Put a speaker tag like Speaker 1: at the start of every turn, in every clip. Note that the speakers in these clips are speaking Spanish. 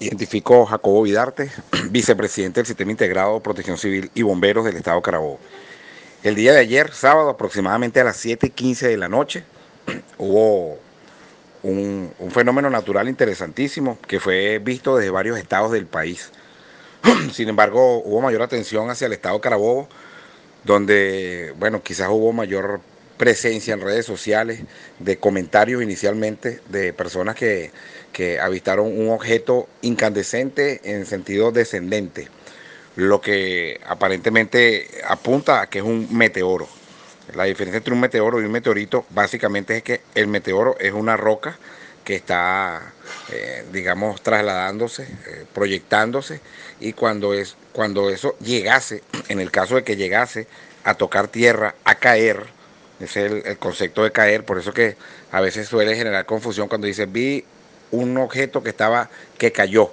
Speaker 1: Identifico Jacobo Vidarte, vicepresidente del Sistema Integrado de Protección Civil y Bomberos del Estado Carabobo. El día de ayer, sábado, aproximadamente a las 7.15 de la noche, hubo un, un, fenómeno natural interesantísimo que fue visto desde varios estados del país. Sin embargo, hubo mayor atención hacia el estado Carabobo, donde, bueno, quizás hubo mayor presencia en redes sociales de comentarios inicialmente de personas que, que avistaron un objeto incandescente en sentido descendente, lo que aparentemente apunta a que es un meteoro. La diferencia entre un meteoro y un meteorito básicamente es que el meteoro es una roca que está, eh, digamos, trasladándose, eh, proyectándose, y cuando, es, cuando eso llegase, en el caso de que llegase a tocar tierra, a caer, es el, concepto de caer, por eso que a veces suele generar confusión cuando dice vi un objeto que estaba, que cayó.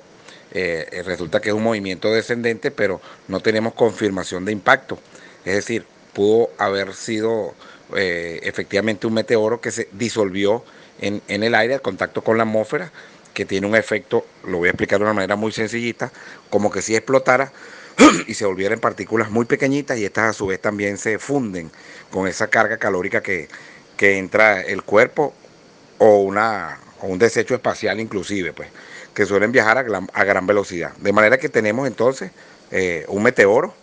Speaker 1: Eh, eh, resulta que es un movimiento descendente, pero no tenemos confirmación de impacto. Es decir, pudo haber sido eh, efectivamente un meteoro que se disolvió en, en el aire al contacto con la atmósfera, que tiene un efecto, lo voy a explicar de una manera muy sencillita, como que si explotara y se volviera en partículas muy pequeñitas y estas a su vez también se funden con esa carga calórica que, que entra el cuerpo o, una, o un desecho espacial inclusive, pues, que suelen viajar a gran, a gran velocidad. De manera que tenemos entonces eh, un meteoro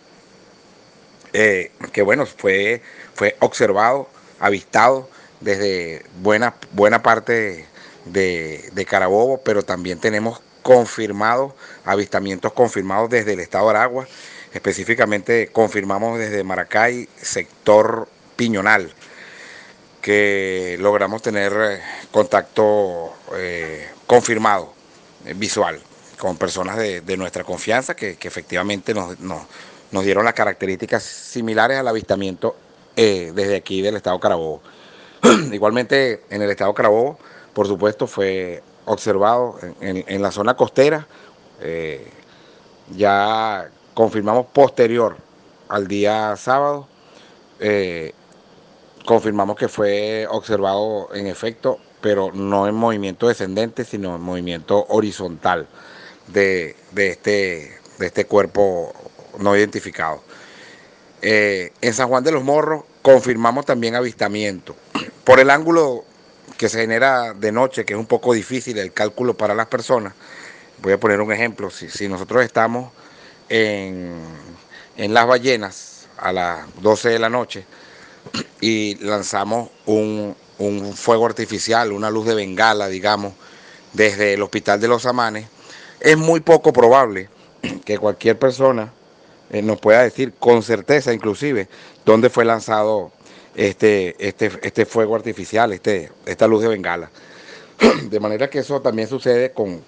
Speaker 1: eh, que bueno, fue, fue observado, avistado desde buena, buena parte de, de Carabobo, pero también tenemos confirmados, avistamientos confirmados desde el estado de Aragua, específicamente confirmamos desde Maracay, sector Piñonal, que logramos tener eh, contacto eh, confirmado, eh, visual, con personas de, nuestra confianza que, efectivamente nos, nos, nos, dieron las características similares al avistamiento desde aquí del estado Carabobo. Igualmente en el estado Carabobo, por supuesto, fue observado en, en, la zona costera, ya confirmamos posterior al día sábado, confirmamos que fue observado en efecto, pero no en movimiento descendente, sino en movimiento horizontal de, de, este, de este cuerpo no identificado. Eh, en San Juan de los Morros confirmamos también avistamiento. Por el ángulo que se genera de noche, que es un poco difícil el cálculo para las personas, voy a poner un ejemplo, si, si nosotros estamos en, en Las Ballenas a las 12 de la noche, y lanzamos un, un, fuego artificial, una luz de bengala, digamos, desde el Hospital de los Amanes, es muy poco probable que cualquier persona eh, nos pueda decir con certeza inclusive dónde fue lanzado este, este, este fuego artificial, este, esta luz de bengala. De manera que eso también sucede con,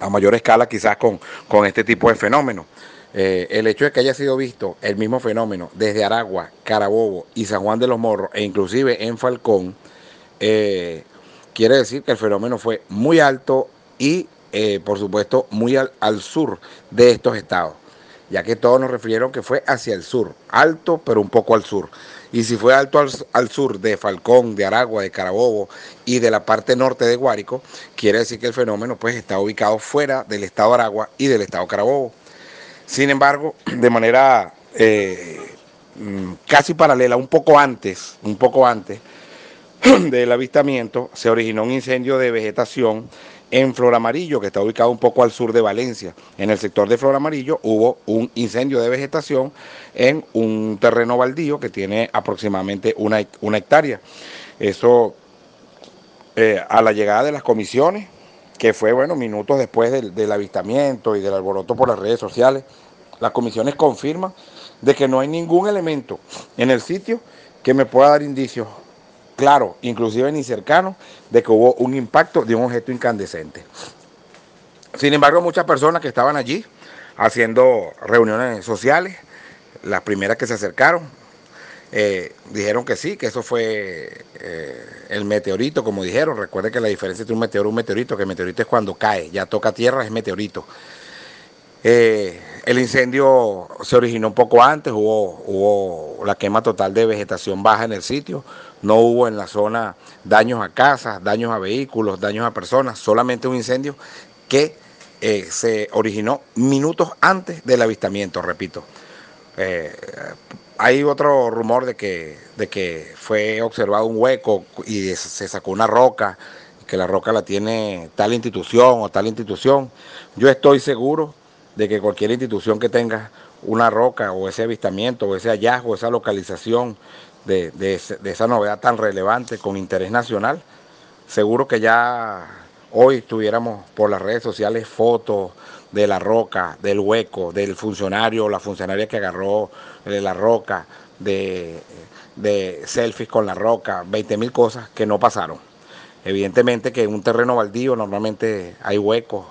Speaker 1: a mayor escala quizás con, con este tipo de fenómenos. Eh, el hecho de que haya sido visto el mismo fenómeno desde Aragua, Carabobo y San Juan de los Morros, e inclusive en Falcón, eh, quiere decir que el fenómeno fue muy alto y, eh, por supuesto, muy al, sur de estos estados, ya que todos nos refirieron que fue hacia el sur, alto pero un poco al sur. Y si fue alto al, al, sur de Falcón, de Aragua, de Carabobo y de la parte norte de Guárico, quiere decir que el fenómeno pues está ubicado fuera del estado de Aragua y del estado de Carabobo. Sin embargo, de manera eh, casi paralela, un poco antes, un poco antes del avistamiento, se originó un incendio de vegetación en Flor Amarillo, que está ubicado un poco al sur de Valencia. En el sector de Flor Amarillo hubo un incendio de vegetación en un terreno baldío que tiene aproximadamente una, una hectárea. Eso, eh, a la llegada de las comisiones, que fue, bueno, minutos después del, avistamiento y del alboroto por las redes sociales, las comisiones confirman de que no hay ningún elemento en el sitio que me pueda dar indicios claros, inclusive ni cercanos, de que hubo un impacto de un objeto incandescente. Sin embargo, muchas personas que estaban allí haciendo reuniones sociales, las primeras que se acercaron, eh, dijeron que sí, que eso fue eh, el meteorito, como dijeron. Recuerden que la diferencia entre un meteoro y un meteorito, que el meteorito es cuando cae, ya toca tierra, es meteorito. Eh, el incendio se originó un poco antes, hubo, hubo la quema total de vegetación baja en el sitio, no hubo en la zona daños a casas, daños a vehículos, daños a personas, solamente un incendio que se originó minutos antes del avistamiento, repito. Hay otro rumor de que, de que fue observado un hueco y se sacó una roca, que la roca la tiene tal institución o tal institución. Yo estoy seguro de que cualquier institución que tenga una roca o ese avistamiento o ese hallazgo, esa localización de, de, esa novedad tan relevante con interés nacional, seguro que ya hoy tuviéramos por las redes sociales fotos de la roca, del hueco, del funcionario o la funcionaria que agarró de la roca, de, de selfies con la roca, 20 mil cosas que no pasaron. Evidentemente que en un terreno baldío normalmente hay huecos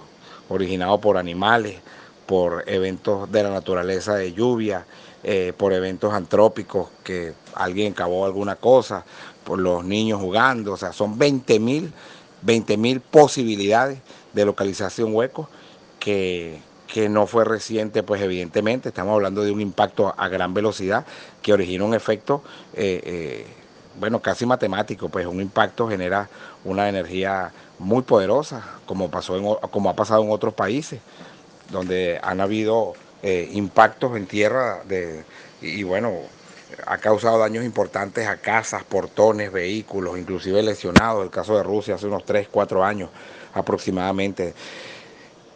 Speaker 1: originados por animales, por eventos de la naturaleza de lluvia, eh, por eventos antrópicos, que alguien cavó alguna cosa, por los niños jugando, o sea, son 20 mil 20 mil posibilidades de localización hueco que, que no fue reciente, pues evidentemente. Estamos hablando de un impacto a gran velocidad que origina un efecto, eh, eh, bueno, casi matemático, pues un impacto genera una energía muy poderosa, como, pasó en, como ha pasado en otros países, donde han habido eh, impactos en tierra de, y bueno, ha causado daños importantes a casas, portones, vehículos, inclusive lesionados, el caso de Rusia hace unos 3, 4 años aproximadamente.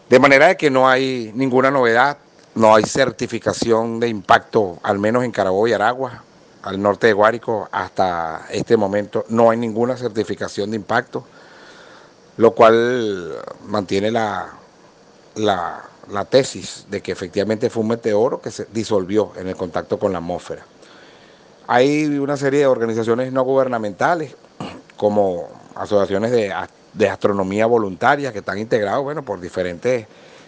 Speaker 1: De manera que no hay ninguna novedad, no hay certificación de impacto, al menos en Carabobo y Aragua, al norte de Guárico, hasta este momento no hay ninguna certificación de impacto, lo cual mantiene la, la, la tesis de que efectivamente fue un meteoro que se disolvió en el contacto con la atmósfera. Hay una serie de organizaciones no gubernamentales, como asociaciones de, astronomía voluntaria, que están integrados bueno, por diferentes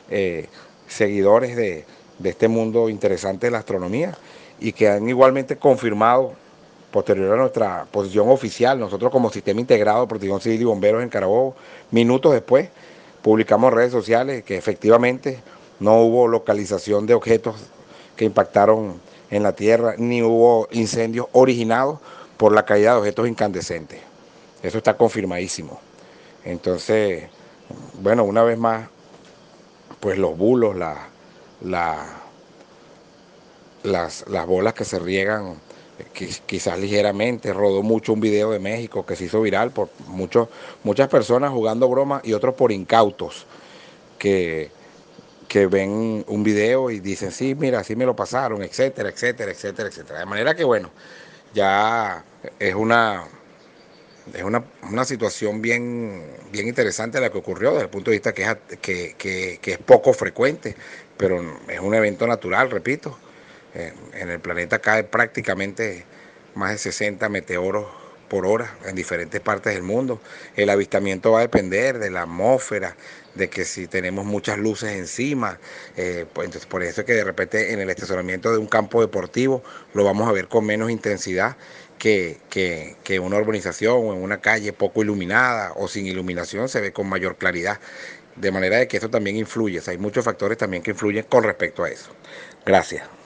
Speaker 1: eh, seguidores de, este mundo interesante de la astronomía y que han igualmente confirmado posterior a nuestra posición oficial, nosotros como Sistema Integrado de Protección Civil y Bomberos en Carabobo, minutos después publicamos redes sociales que efectivamente no hubo localización de objetos que impactaron en la tierra, ni hubo incendios originados por la caída de objetos incandescentes. Eso está confirmadísimo. Entonces, bueno, una vez más, pues los bulos, la, las, las bolas que se riegan quizás ligeramente, rodó mucho un video de México que se hizo viral por muchas personas jugando bromas y otros por incautos que que ven un video y dicen, sí, mira, así me lo pasaron, etcétera, etcétera, etcétera, etcétera. De manera que, bueno, ya es una, es una, situación bien, bien interesante la que ocurrió desde el punto de vista que es, que, es poco frecuente, pero es un evento natural, repito. En el planeta cae prácticamente más de 60 meteoros por hora en diferentes partes del mundo. El avistamiento va a depender de la atmósfera, de que si tenemos muchas luces encima, eh, pues entonces por eso es que de repente en el estacionamiento de un campo deportivo lo vamos a ver con menos intensidad que, que, que una urbanización o en una calle poco iluminada o sin iluminación se ve con mayor claridad. De manera de que eso también influye, hay muchos factores también que influyen con respecto a eso. Gracias.